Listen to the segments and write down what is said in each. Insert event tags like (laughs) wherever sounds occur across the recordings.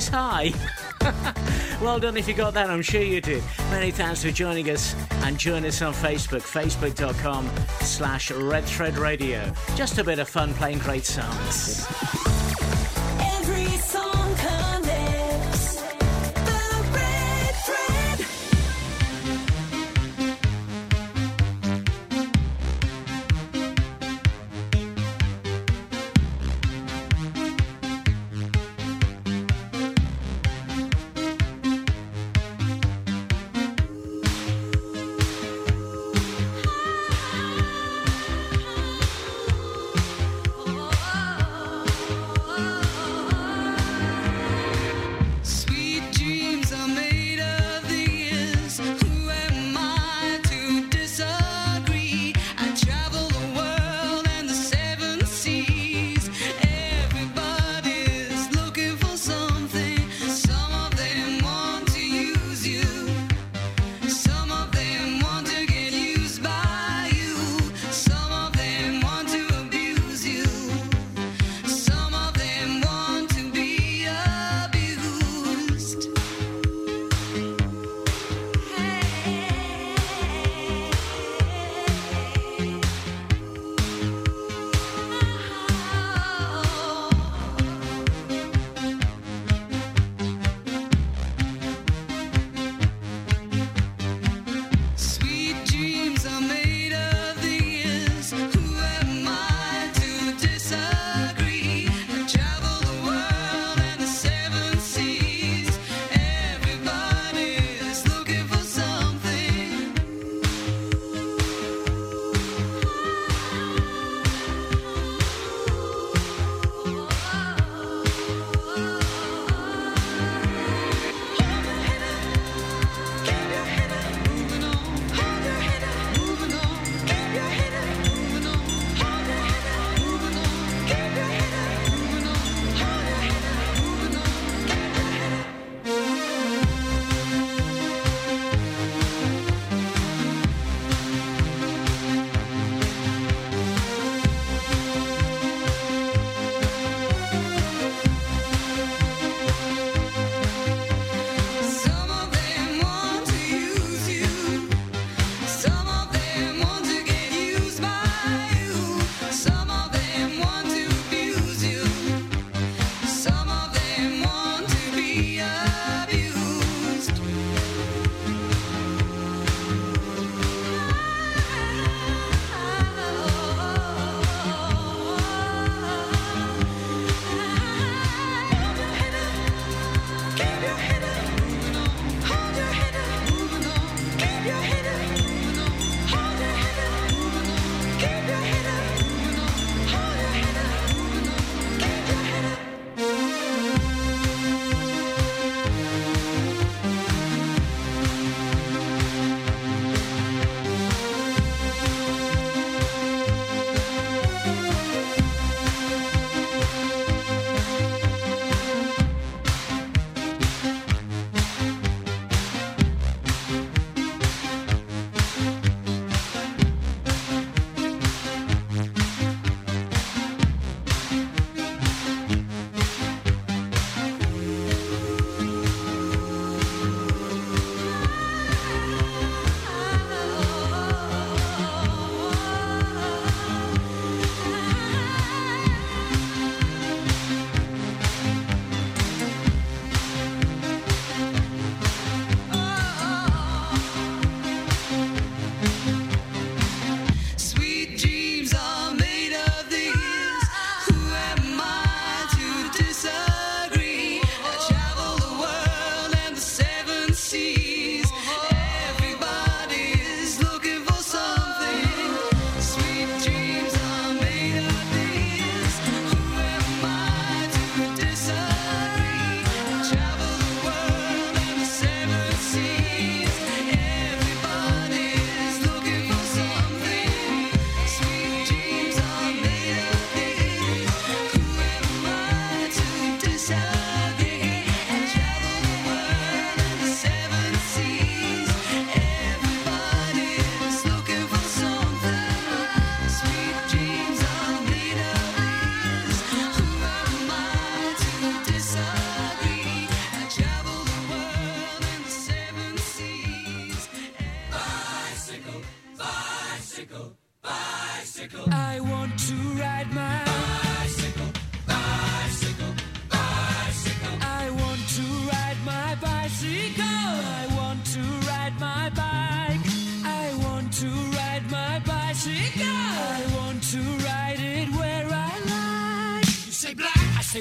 is high. (laughs) well done if you got that, I'm sure you did. Many thanks for joining us and join us on Facebook, facebook.com slash Red Thread Radio. Just a bit of fun playing great songs.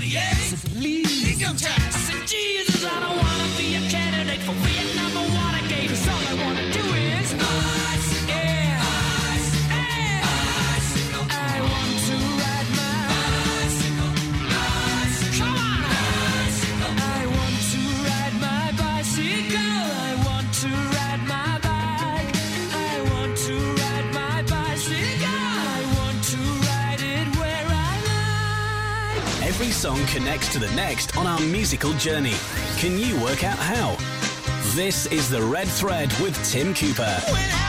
Cheese. Cartier, I Please. Income tax, I say Jesus. I don't wanna be a candidate for Vietnam song connects to the next on our musical journey. Can you work out how? This is The Red Thread with Tim Cooper.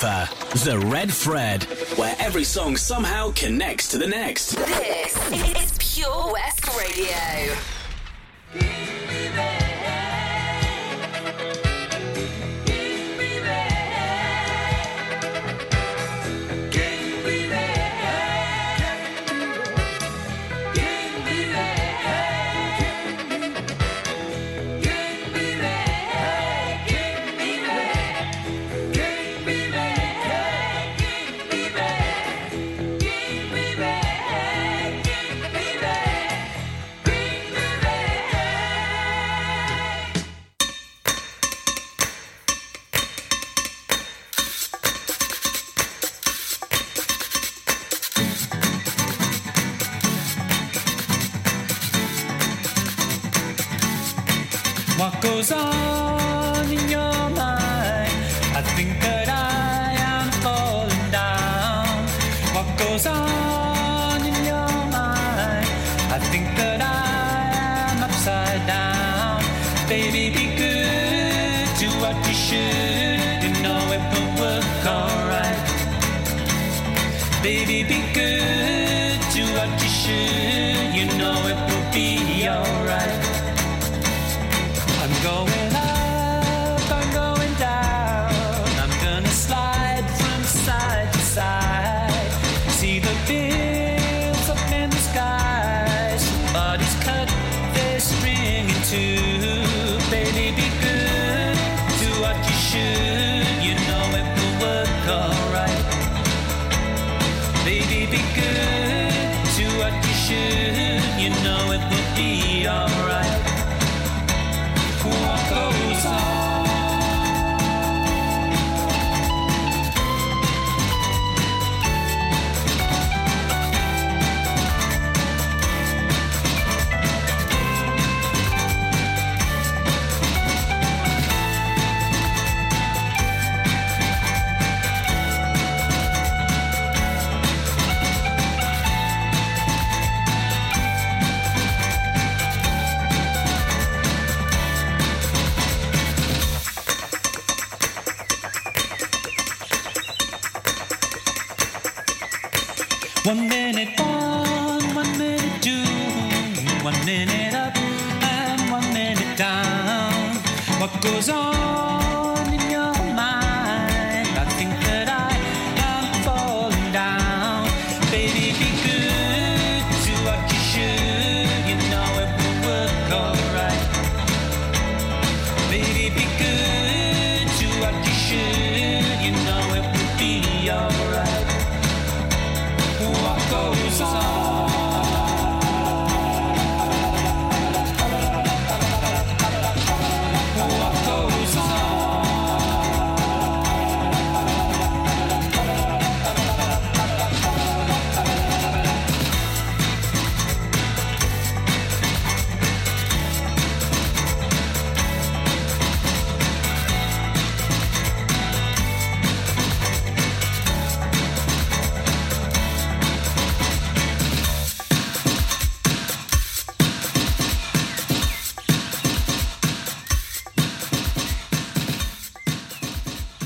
The Red Thread, where every song somehow connects to the next. This is Pure West Radio. Goes on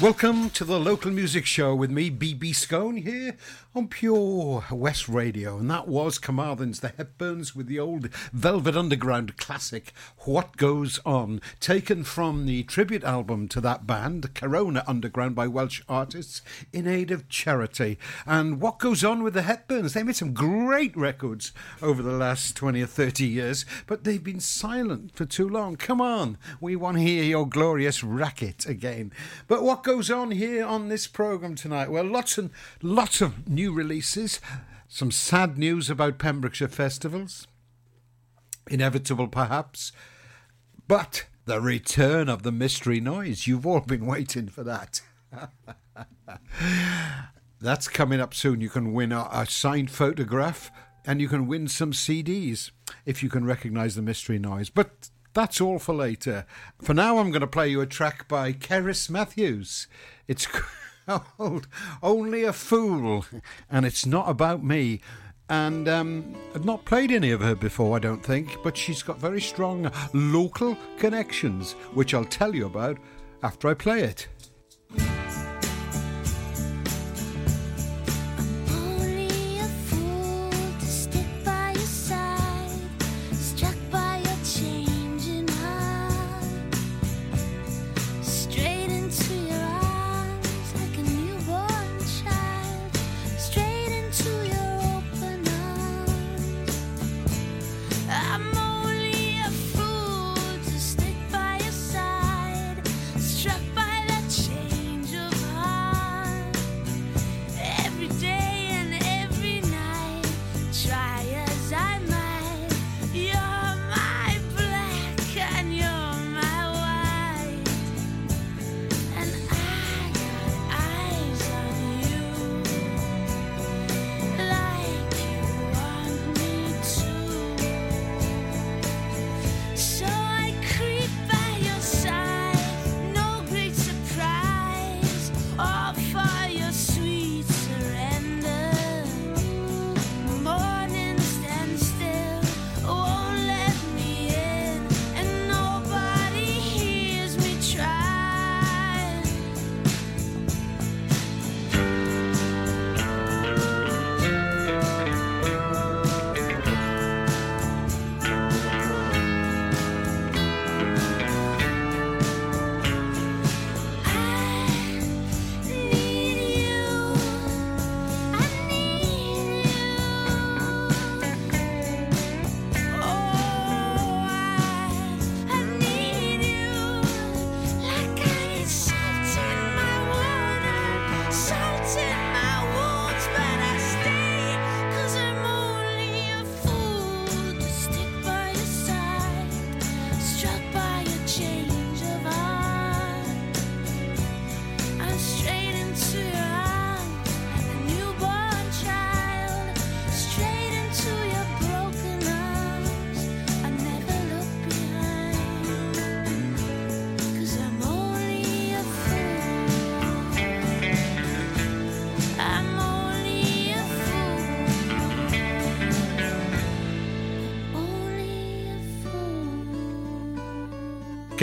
Welcome to the local music show with me, BB Skone, here on Pure West Radio. And that was Carmarthen's The Hepburns with the old Velvet Underground classic, What Goes On, taken from the tribute album to that band, Corona Underground by Welsh artists in aid of charity. And what goes on with the Hepburns? They made some great records over the last 20 or 30 years, but they've been silent for too long. Come on, we want to hear your glorious racket again. But what goes on here on this program tonight? Well, lots and lots of new releases, some sad news about Pembrokeshire festivals, inevitable perhaps, but the return of the mystery noise. You've all been waiting for that. (laughs) That's coming up soon. You can win a, a signed photograph and you can win some CDs if you can recognize the mystery noise. But that's all for later. For now, I'm going to play you a track by Keris Matthews. It's (laughs) called Only a Fool, and it's not about me. And um, I've not played any of her before, I don't think, but she's got very strong local connections, which I'll tell you about after I play it.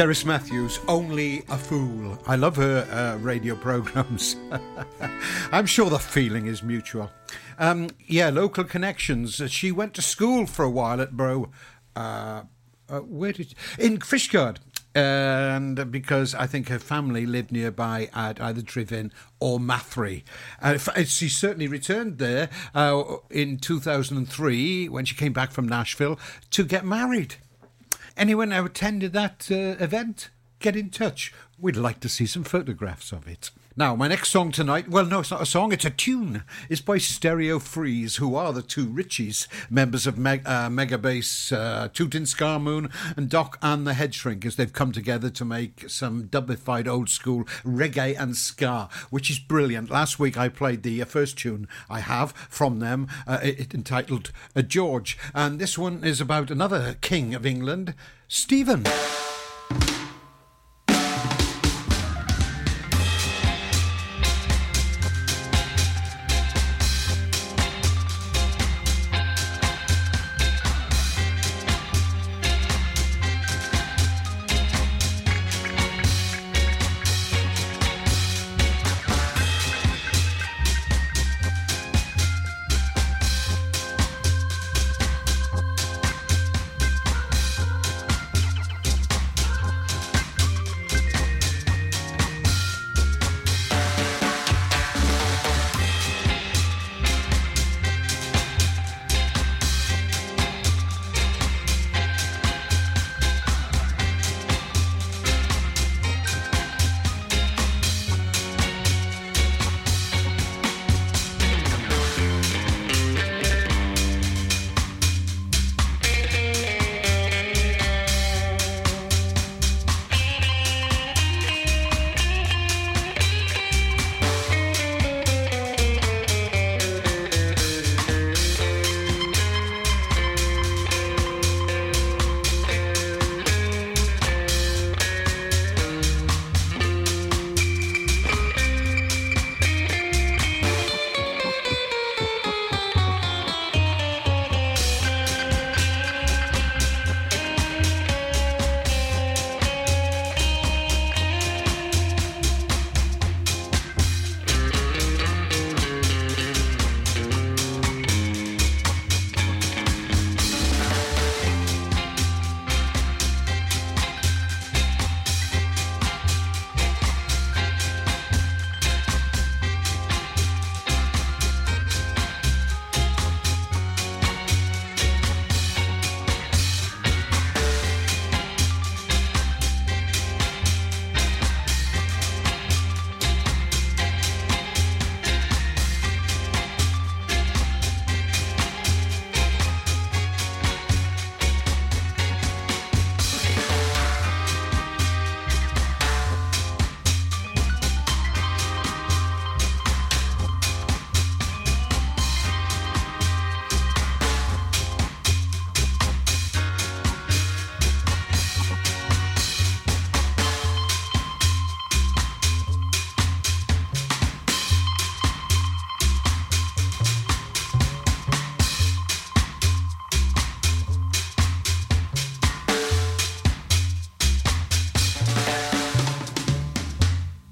Keris Matthews, Only a Fool. I love her uh, radio programs. (laughs) I'm sure the feeling is mutual. Um, yeah, local connections. Uh, She went to school for a while at Bro. Uh, uh, where did in Fishguard? And because I think her family lived nearby at either Trefin or Mathry. Uh, she certainly returned there uh, in 2003 when she came back from Nashville to get married. Anyone who attended that uh, event, get in touch. We'd like to see some photographs of it. Now, my next song tonight, well, no, it's not a song, it's a tune. It's by Stereo Freeze, who are the two Richies, members of Meg- uh, Mega Bass, uh, Tootin Scar Moon, and Doc and the Head. They've come together to make some dubified old school reggae and ska, which is brilliant. Last week I played the uh, first tune I have from them, uh, it, entitled uh, George. And this one is about another king of England, Stephen.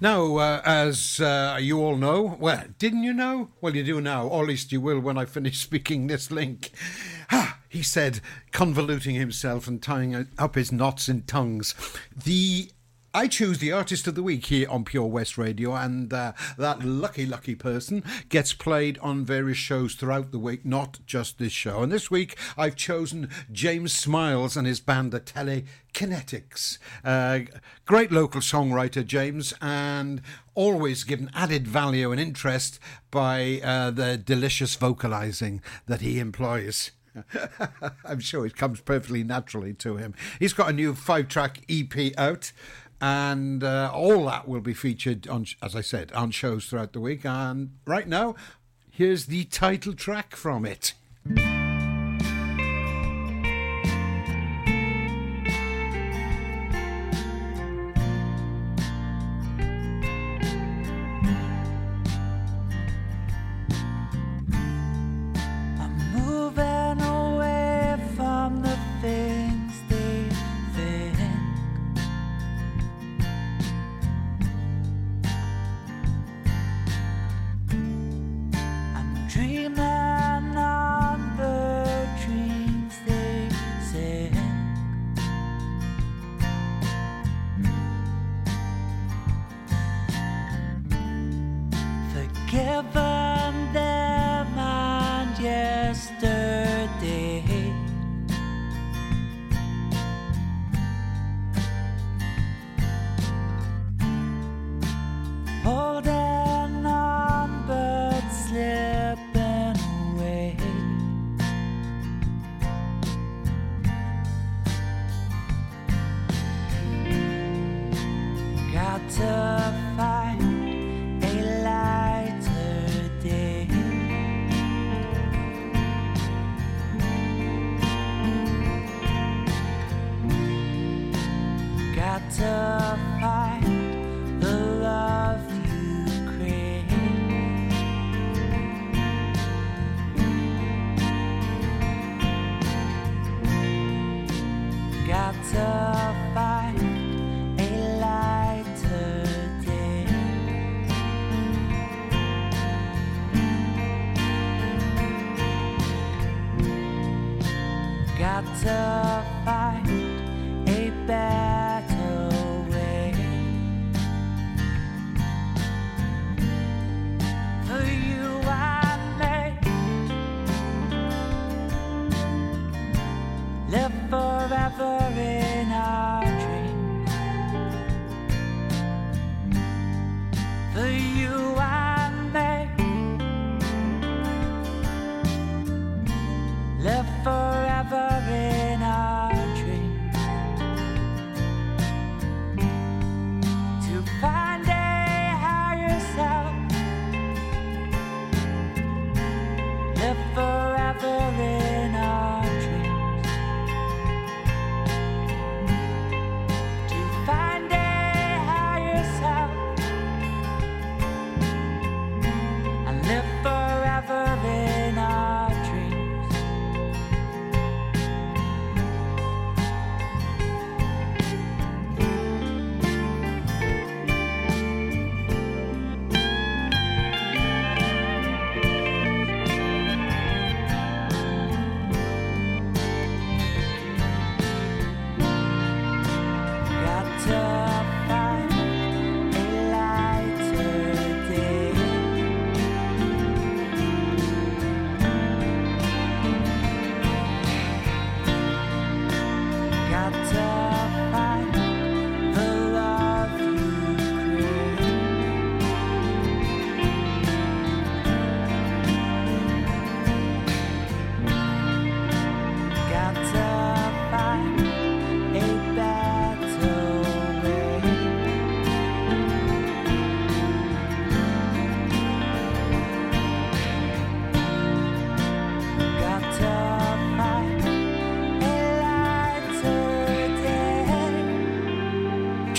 Now, uh, as uh, you all know, well, didn't you know? Well, you do now, or at least you will when I finish (laughs) speaking this link. Ah, he said, convoluting himself and tying up his knots in tongues. The I choose the artist of the week here on Pure West Radio, and uh, that lucky, lucky person gets played on various shows throughout the week, not just this show. And this week, I've chosen James Smiles and his band, the Telekinetics. Uh, great local songwriter, James, and always given added value and interest by uh, the delicious vocalizing that he employs. (laughs) I'm sure it comes perfectly naturally to him. He's got a new five track EP out. And uh, all that will be featured on, as I said, on shows throughout the week. And right now, here's the title track from it.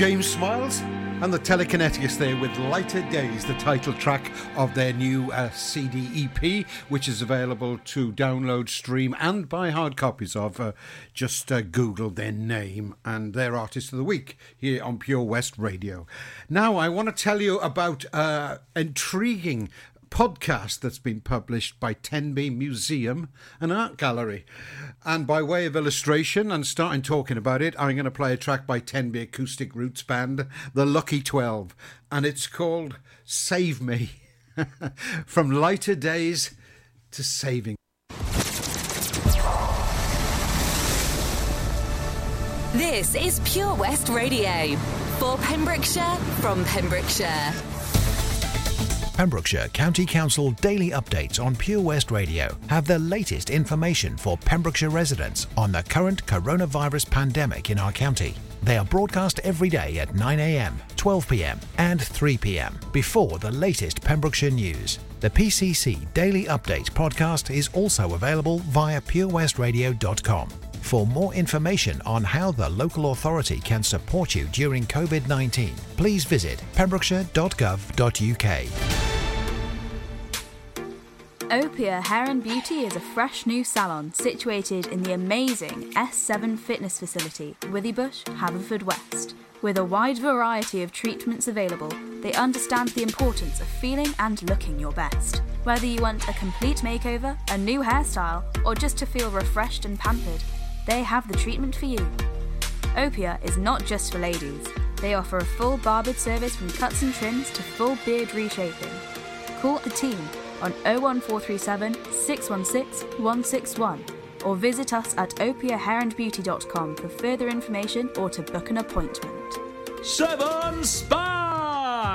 James Smiles and the Telekinetics there with Lighter Days, the title track of their new uh, CD EP, which is available to download, stream, and buy hard copies of. Uh, just uh, Google their name and their artist of the week here on Pure West Radio. Now, I want to tell you about uh, intriguing podcast that's been published by Tenby Museum and Art Gallery. And by way of illustration and starting talking about it, I'm going to play a track by Tenby Acoustic Roots Band, The Lucky 12, and it's called Save Me. (laughs) From lighter days to saving. This is Pure West Radio. For Pembrokeshire, from Pembrokeshire. Pembrokeshire County Council daily updates on Pure West Radio have the latest information for Pembrokeshire residents on the current coronavirus pandemic in our county. They are broadcast every day at 9am, 12pm, and 3pm before the latest Pembrokeshire news. The PCC Daily Update podcast is also available via purewestradio.com. For more information on how the local authority can support you during COVID 19, please visit pembrokeshire.gov.uk. Opia Hair and Beauty is a fresh new salon situated in the amazing S7 fitness facility, Withybush, Haverfordwest. With a wide variety of treatments available, they understand the importance of feeling and looking your best. Whether you want a complete makeover, a new hairstyle, or just to feel refreshed and pampered, they have the treatment for you. Opia is not just for ladies. They offer a full barbered service from cuts and trims to full beard reshaping. Call the team on 01437 616 161 or visit us at opiahairandbeauty.com for further information or to book an appointment. Seven Spice,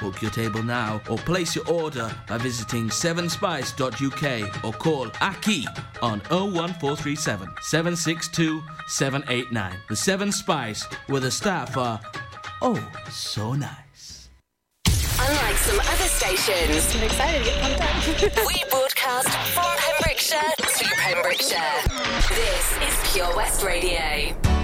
Book your table now or place your order by visiting sevenspice.uk or call Aki on 01437 762 789. The Seven Spice, where the staff are oh so nice. Unlike some other stations, I'm excited (laughs) we broadcast from Pembrokeshire to Pembrokeshire. This is Pure West Radio.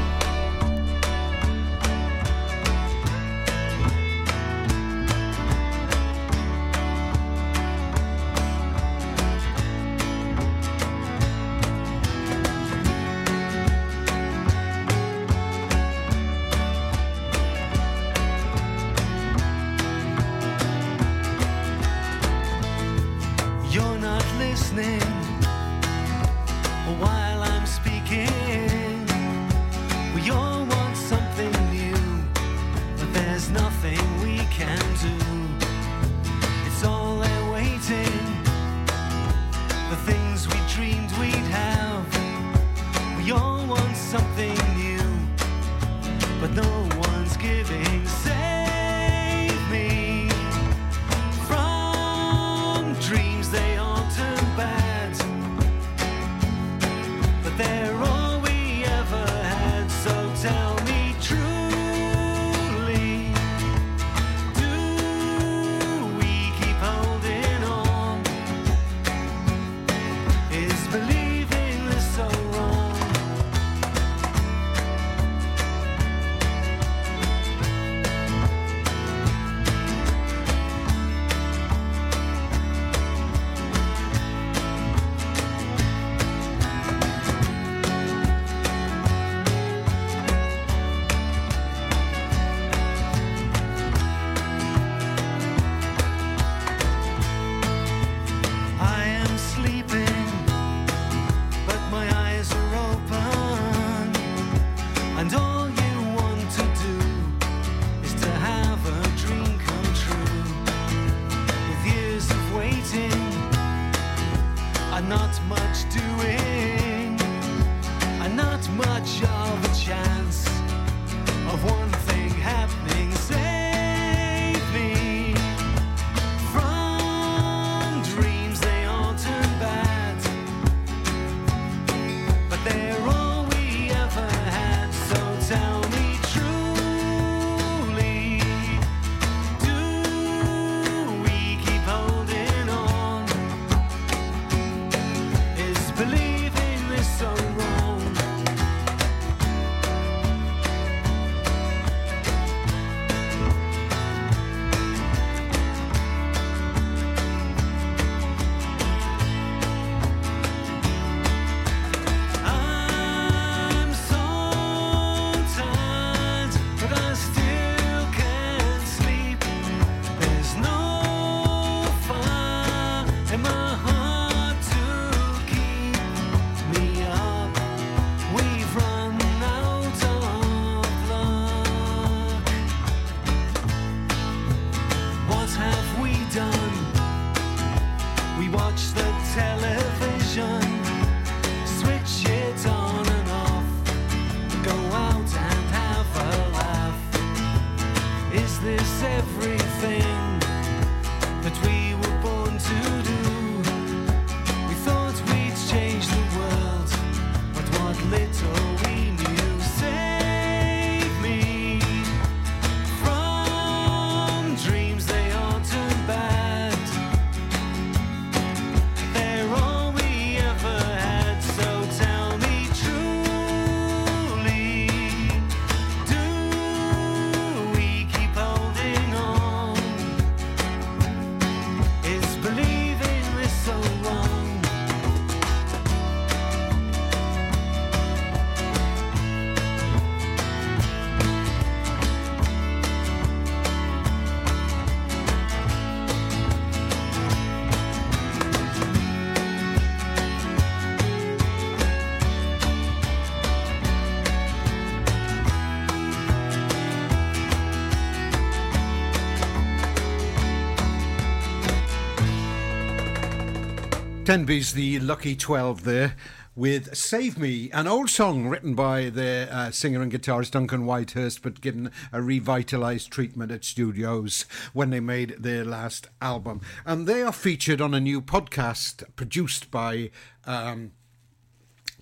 Denby's the lucky 12 there with Save Me, an old song written by the uh, singer and guitarist Duncan Whitehurst, but given a revitalised treatment at studios when they made their last album. And they are featured on a new podcast produced by. Um,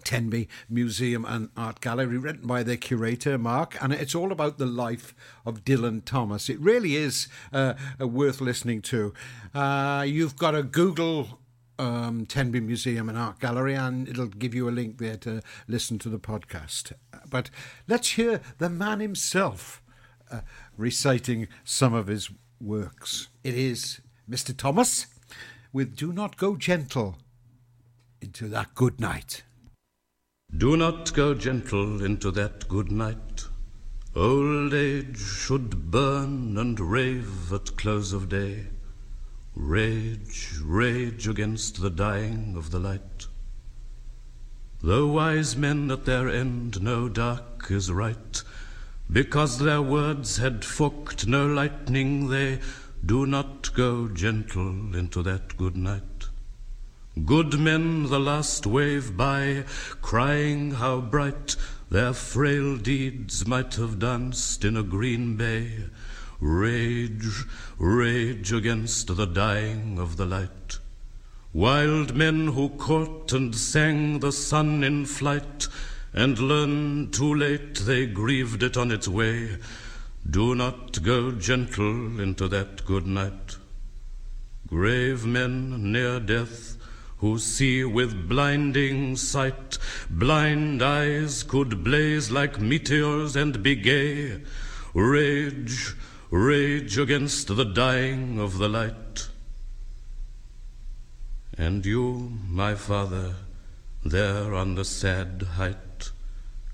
Tenby Museum and Art Gallery, written by their curator, Mark, and it's all about the life of Dylan Thomas. It really is uh, worth listening to. Uh, you've got to Google um, Tenby Museum and Art Gallery, and it'll give you a link there to listen to the podcast. But let's hear the man himself uh, reciting some of his works. It is Mr. Thomas with Do Not Go Gentle into that good night. Do not go gentle into that good night. Old age should burn and rave at close of day. Rage, rage against the dying of the light. Though wise men at their end know dark is right, because their words had forked no lightning, they do not go gentle into that good night. Good men the last wave by, crying how bright their frail deeds might have danced in a green bay. Rage, rage against the dying of the light. Wild men who caught and sang the sun in flight, and learned too late they grieved it on its way. Do not go gentle into that good night. Grave men near death who see with blinding sight, blind eyes could blaze like meteors and be gay, rage, rage against the dying of the light. And you, my father, there on the sad height,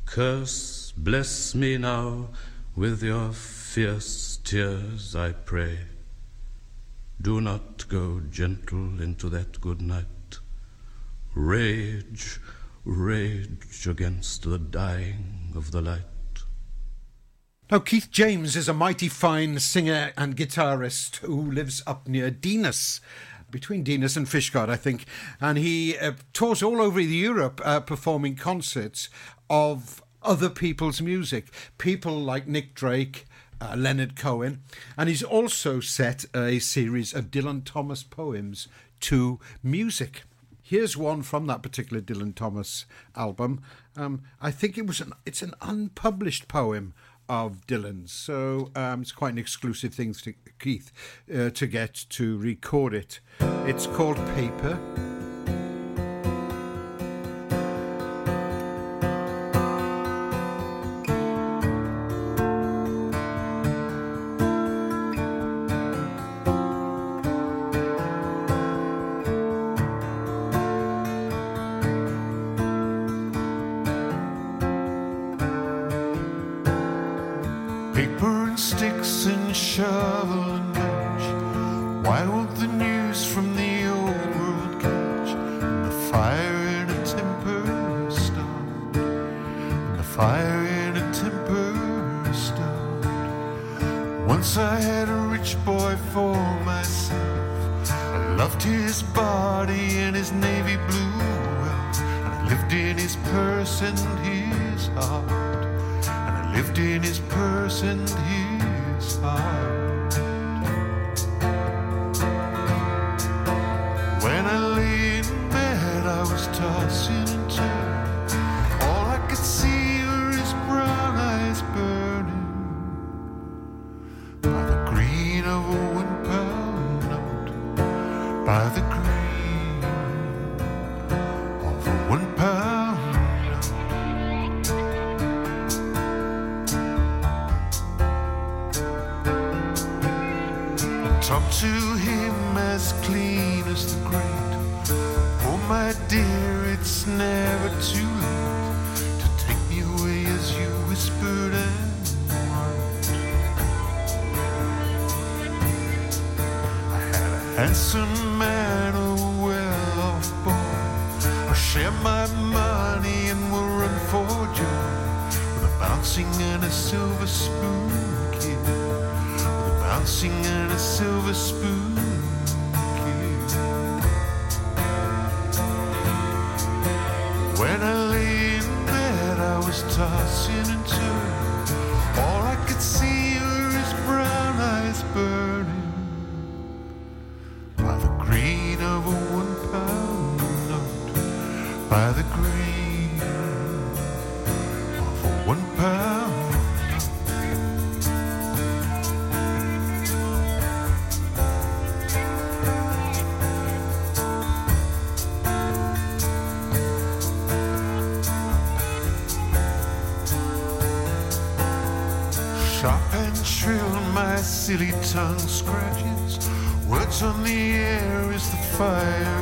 curse, bless me now with your fierce tears, I pray. Do not go gentle into that good night. Rage, rage against the dying of the light. Now, Keith James is a mighty fine singer and guitarist who lives up near Dinas, between Dinas and Fishguard, I think. And he uh, tours all over Europe uh, performing concerts of other people's music. People like Nick Drake, uh, Leonard Cohen. And he's also set a series of Dylan Thomas poems to music. Here's one from that particular Dylan Thomas album. Um, I think it was an it's an unpublished poem of Dylan's, so um, it's quite an exclusive thing to Keith uh, to get to record it. It's called Paper. Silly tongue scratches. Words on the air is the fire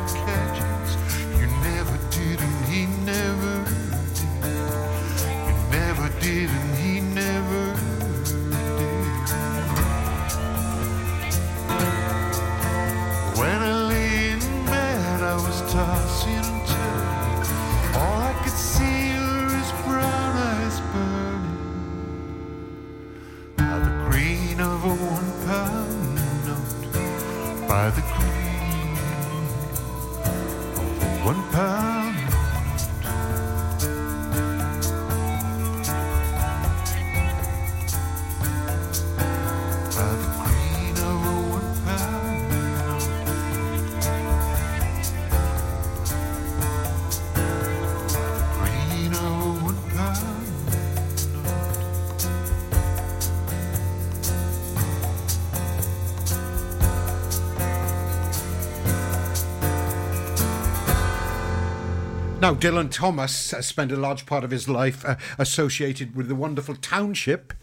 Now, Dylan Thomas spent a large part of his life uh, associated with the wonderful township.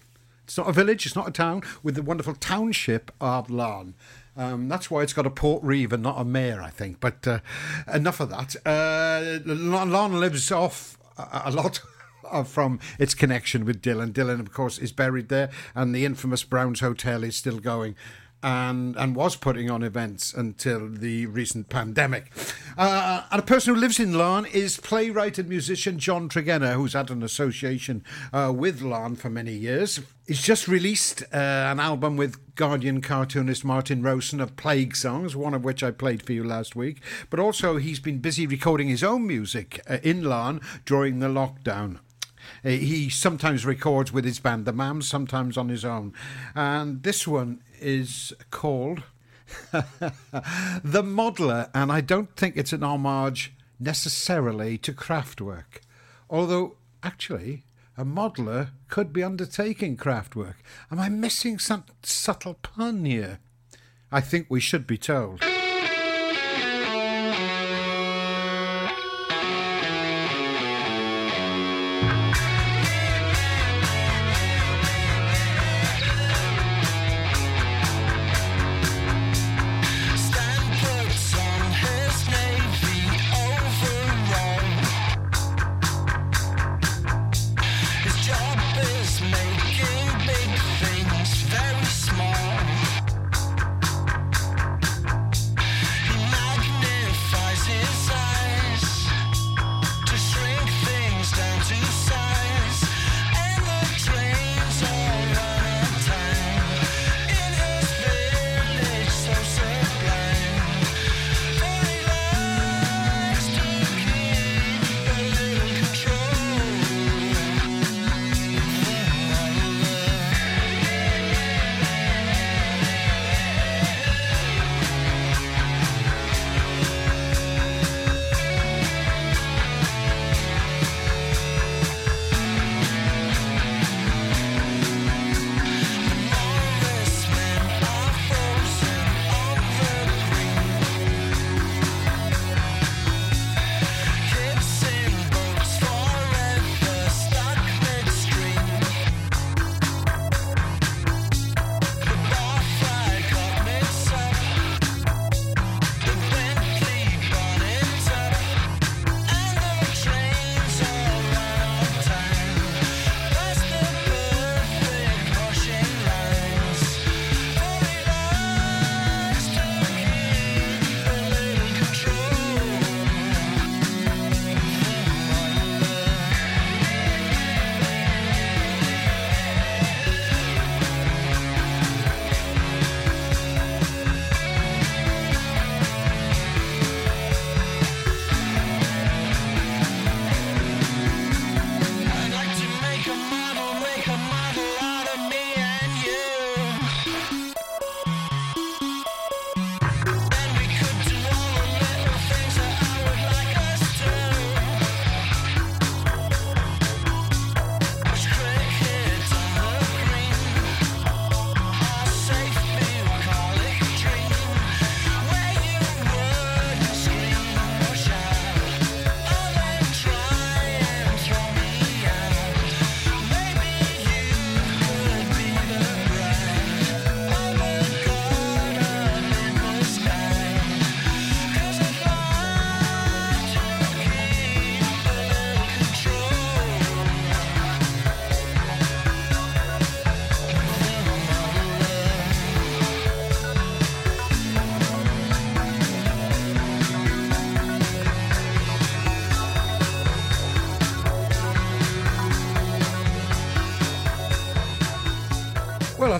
It's not a village, it's not a town, with the wonderful township of Laugharne. Um, that's why it's got a Port Reeve and not a mayor, I think. But uh, enough of that. Uh, Laugharne lives off a, a lot. (laughs) From its connection with Dylan. Dylan, of course, is buried there, and the infamous Browns Hotel is still going and and was putting on events until the recent pandemic. Uh, and a person who lives in Laugharne is playwright and musician John Tregenna, who's had an association uh, with Laugharne for many years. He's just released uh, an album with Guardian cartoonist Martin Rowson of Plague Songs, one of which I played for you last week. But also, he's been busy recording his own music uh, in Laugharne during the lockdown. Uh, He sometimes records with his band The Mams, sometimes on his own. And this one is called (laughs) The Modeler, and I don't think it's an homage necessarily to Kraftwerk. Although, actually, a modeler could be undertaking Kraftwerk. Am I missing some subtle pun here? I think we should be told.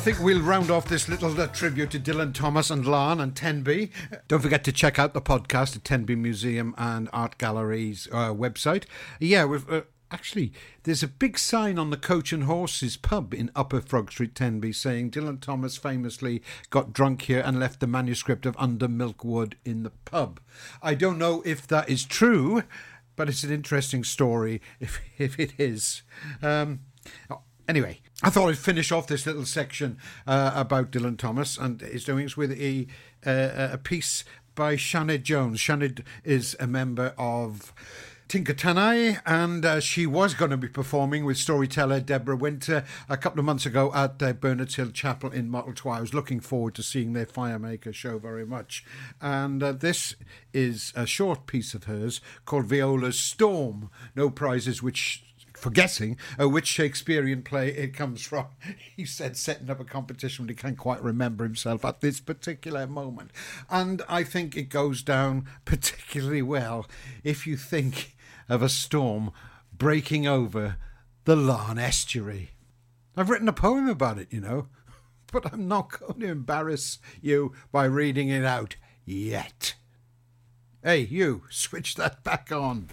Think we'll round off this little uh, tribute to Dylan Thomas and Laugharne and Tenby. Don't forget to check out the podcast at Tenby Museum and Art Gallery's uh, website. Yeah, we've. Uh, Actually, there's a big sign on the Coach and Horses pub in Upper Frog Street, Tenby, saying Dylan Thomas famously got drunk here and left the manuscript of Under Milkwood in the pub. I don't know if that is true, but it's an interesting story if, (laughs) if it is. Um, anyway, I thought I'd finish off this little section uh, about Dylan Thomas and his doings with a, uh, a piece by Shannon Jones. Shannon is a member of Tinker Tanai, and uh, she was going to be performing with storyteller Deborah Winter a couple of months ago at uh, Bernard's Hill Chapel in Mottletoy. I was looking forward to seeing their Firemaker show very much. And uh, this is a short piece of hers called Viola's Storm. No prizes, which for guessing uh, which Shakespearean play it comes from. (laughs) He said setting up a competition when he can't quite remember himself at this particular moment. And I think it goes down (laughs) particularly well if you think of a storm breaking over the Laugharne estuary. I've written a poem about it, you know, (laughs) but I'm not going to embarrass you by reading it out yet. Hey, you, switch that back on.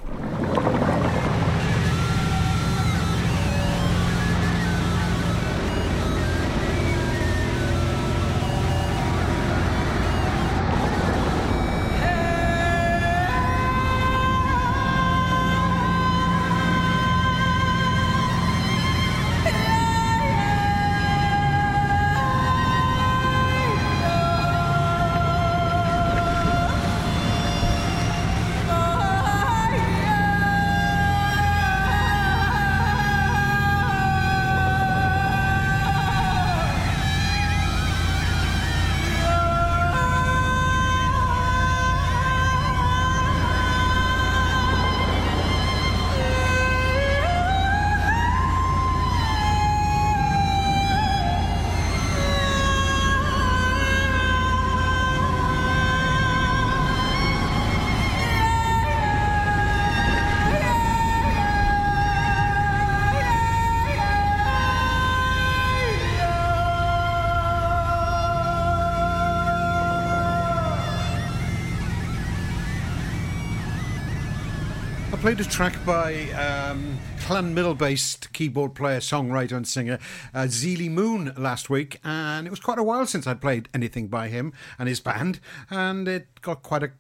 Played a track by um, Clan Middle based keyboard player, songwriter, and singer uh, Zeely Moon last week, and it was quite a while since I'd played anything by him and his band, and it got quite a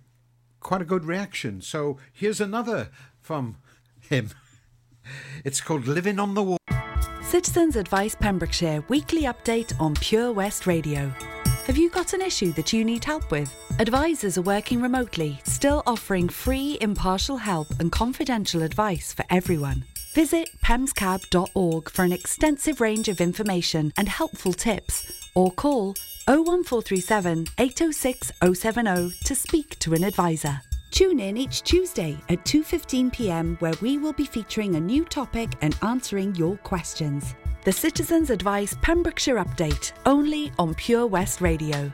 quite a good reaction. So here's another from him. It's called "Living on the Wall." Citizens Advice Pembrokeshire weekly update on Pure West Radio. Have you got an issue that you need help with? Advisors are working remotely, still offering free, impartial help and confidential advice for everyone. Visit pemscab.org for an extensive range of information and helpful tips, or call 01437 806 070 to speak to an advisor. Tune in each Tuesday at 2:15 p.m. where we will be featuring a new topic and answering your questions. The Citizens Advice Pembrokeshire Update, only on Pure West Radio.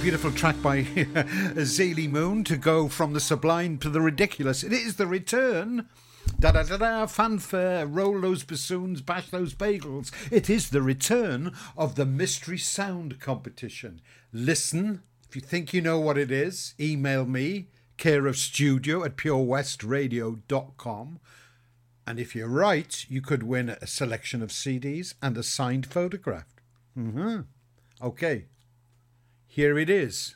Beautiful track by (laughs) Zaylee Moon, to go from the sublime to the ridiculous. It is the return. Da da da da, fanfare, roll those bassoons, bash those bagels. It is the return of the Mystery Sound competition. Listen, if you think you know what it is, email me, care of studio at purewestradio.com. And if you're right, you could win a selection of CDs and a signed photograph. Mm-hmm. Okay, here it is.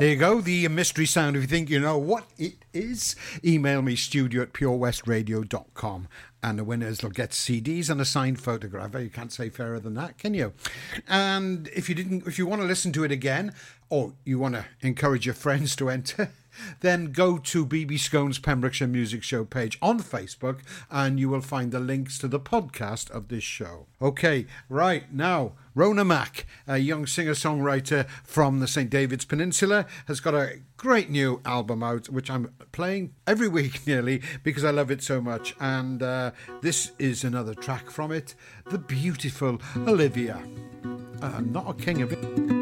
There you go, the mystery sound. If you think you know what it is, email me studio at purewestradio.com and the winners will get CDs and a signed photograph. You can't say fairer than that, can you? And if you didn't, if you want to listen to it again, or you want to encourage your friends to enter, then go to BB Skone's Pembrokeshire Music Show page on Facebook and you will find the links to the podcast of this show. Okay, right now, Rona Mack, a young singer songwriter from the St. David's Peninsula, has got a great new album out, which I'm playing every (laughs) week nearly because I love it so much. And uh, this is another track from it The Beautiful Olivia. Uh, I'm not a king of it.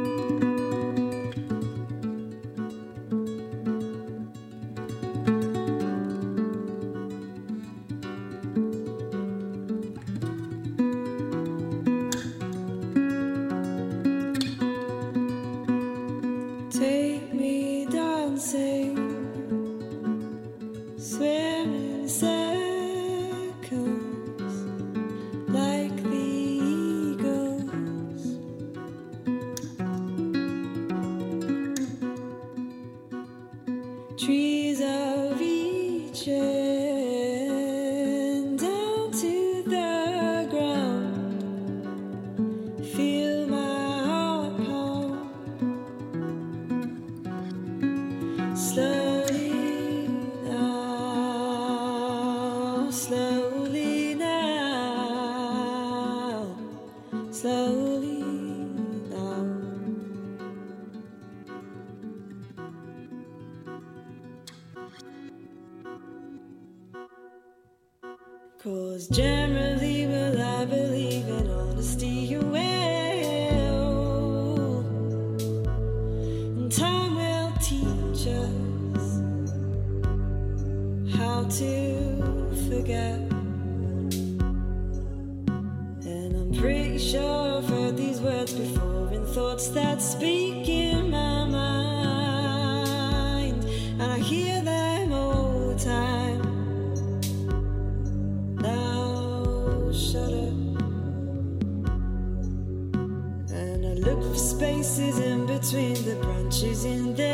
To forget. And I'm pretty sure I've heard these words before in thoughts that speak in my mind. And I hear them all the time. Now shut up. And I look for spaces in between the branches in their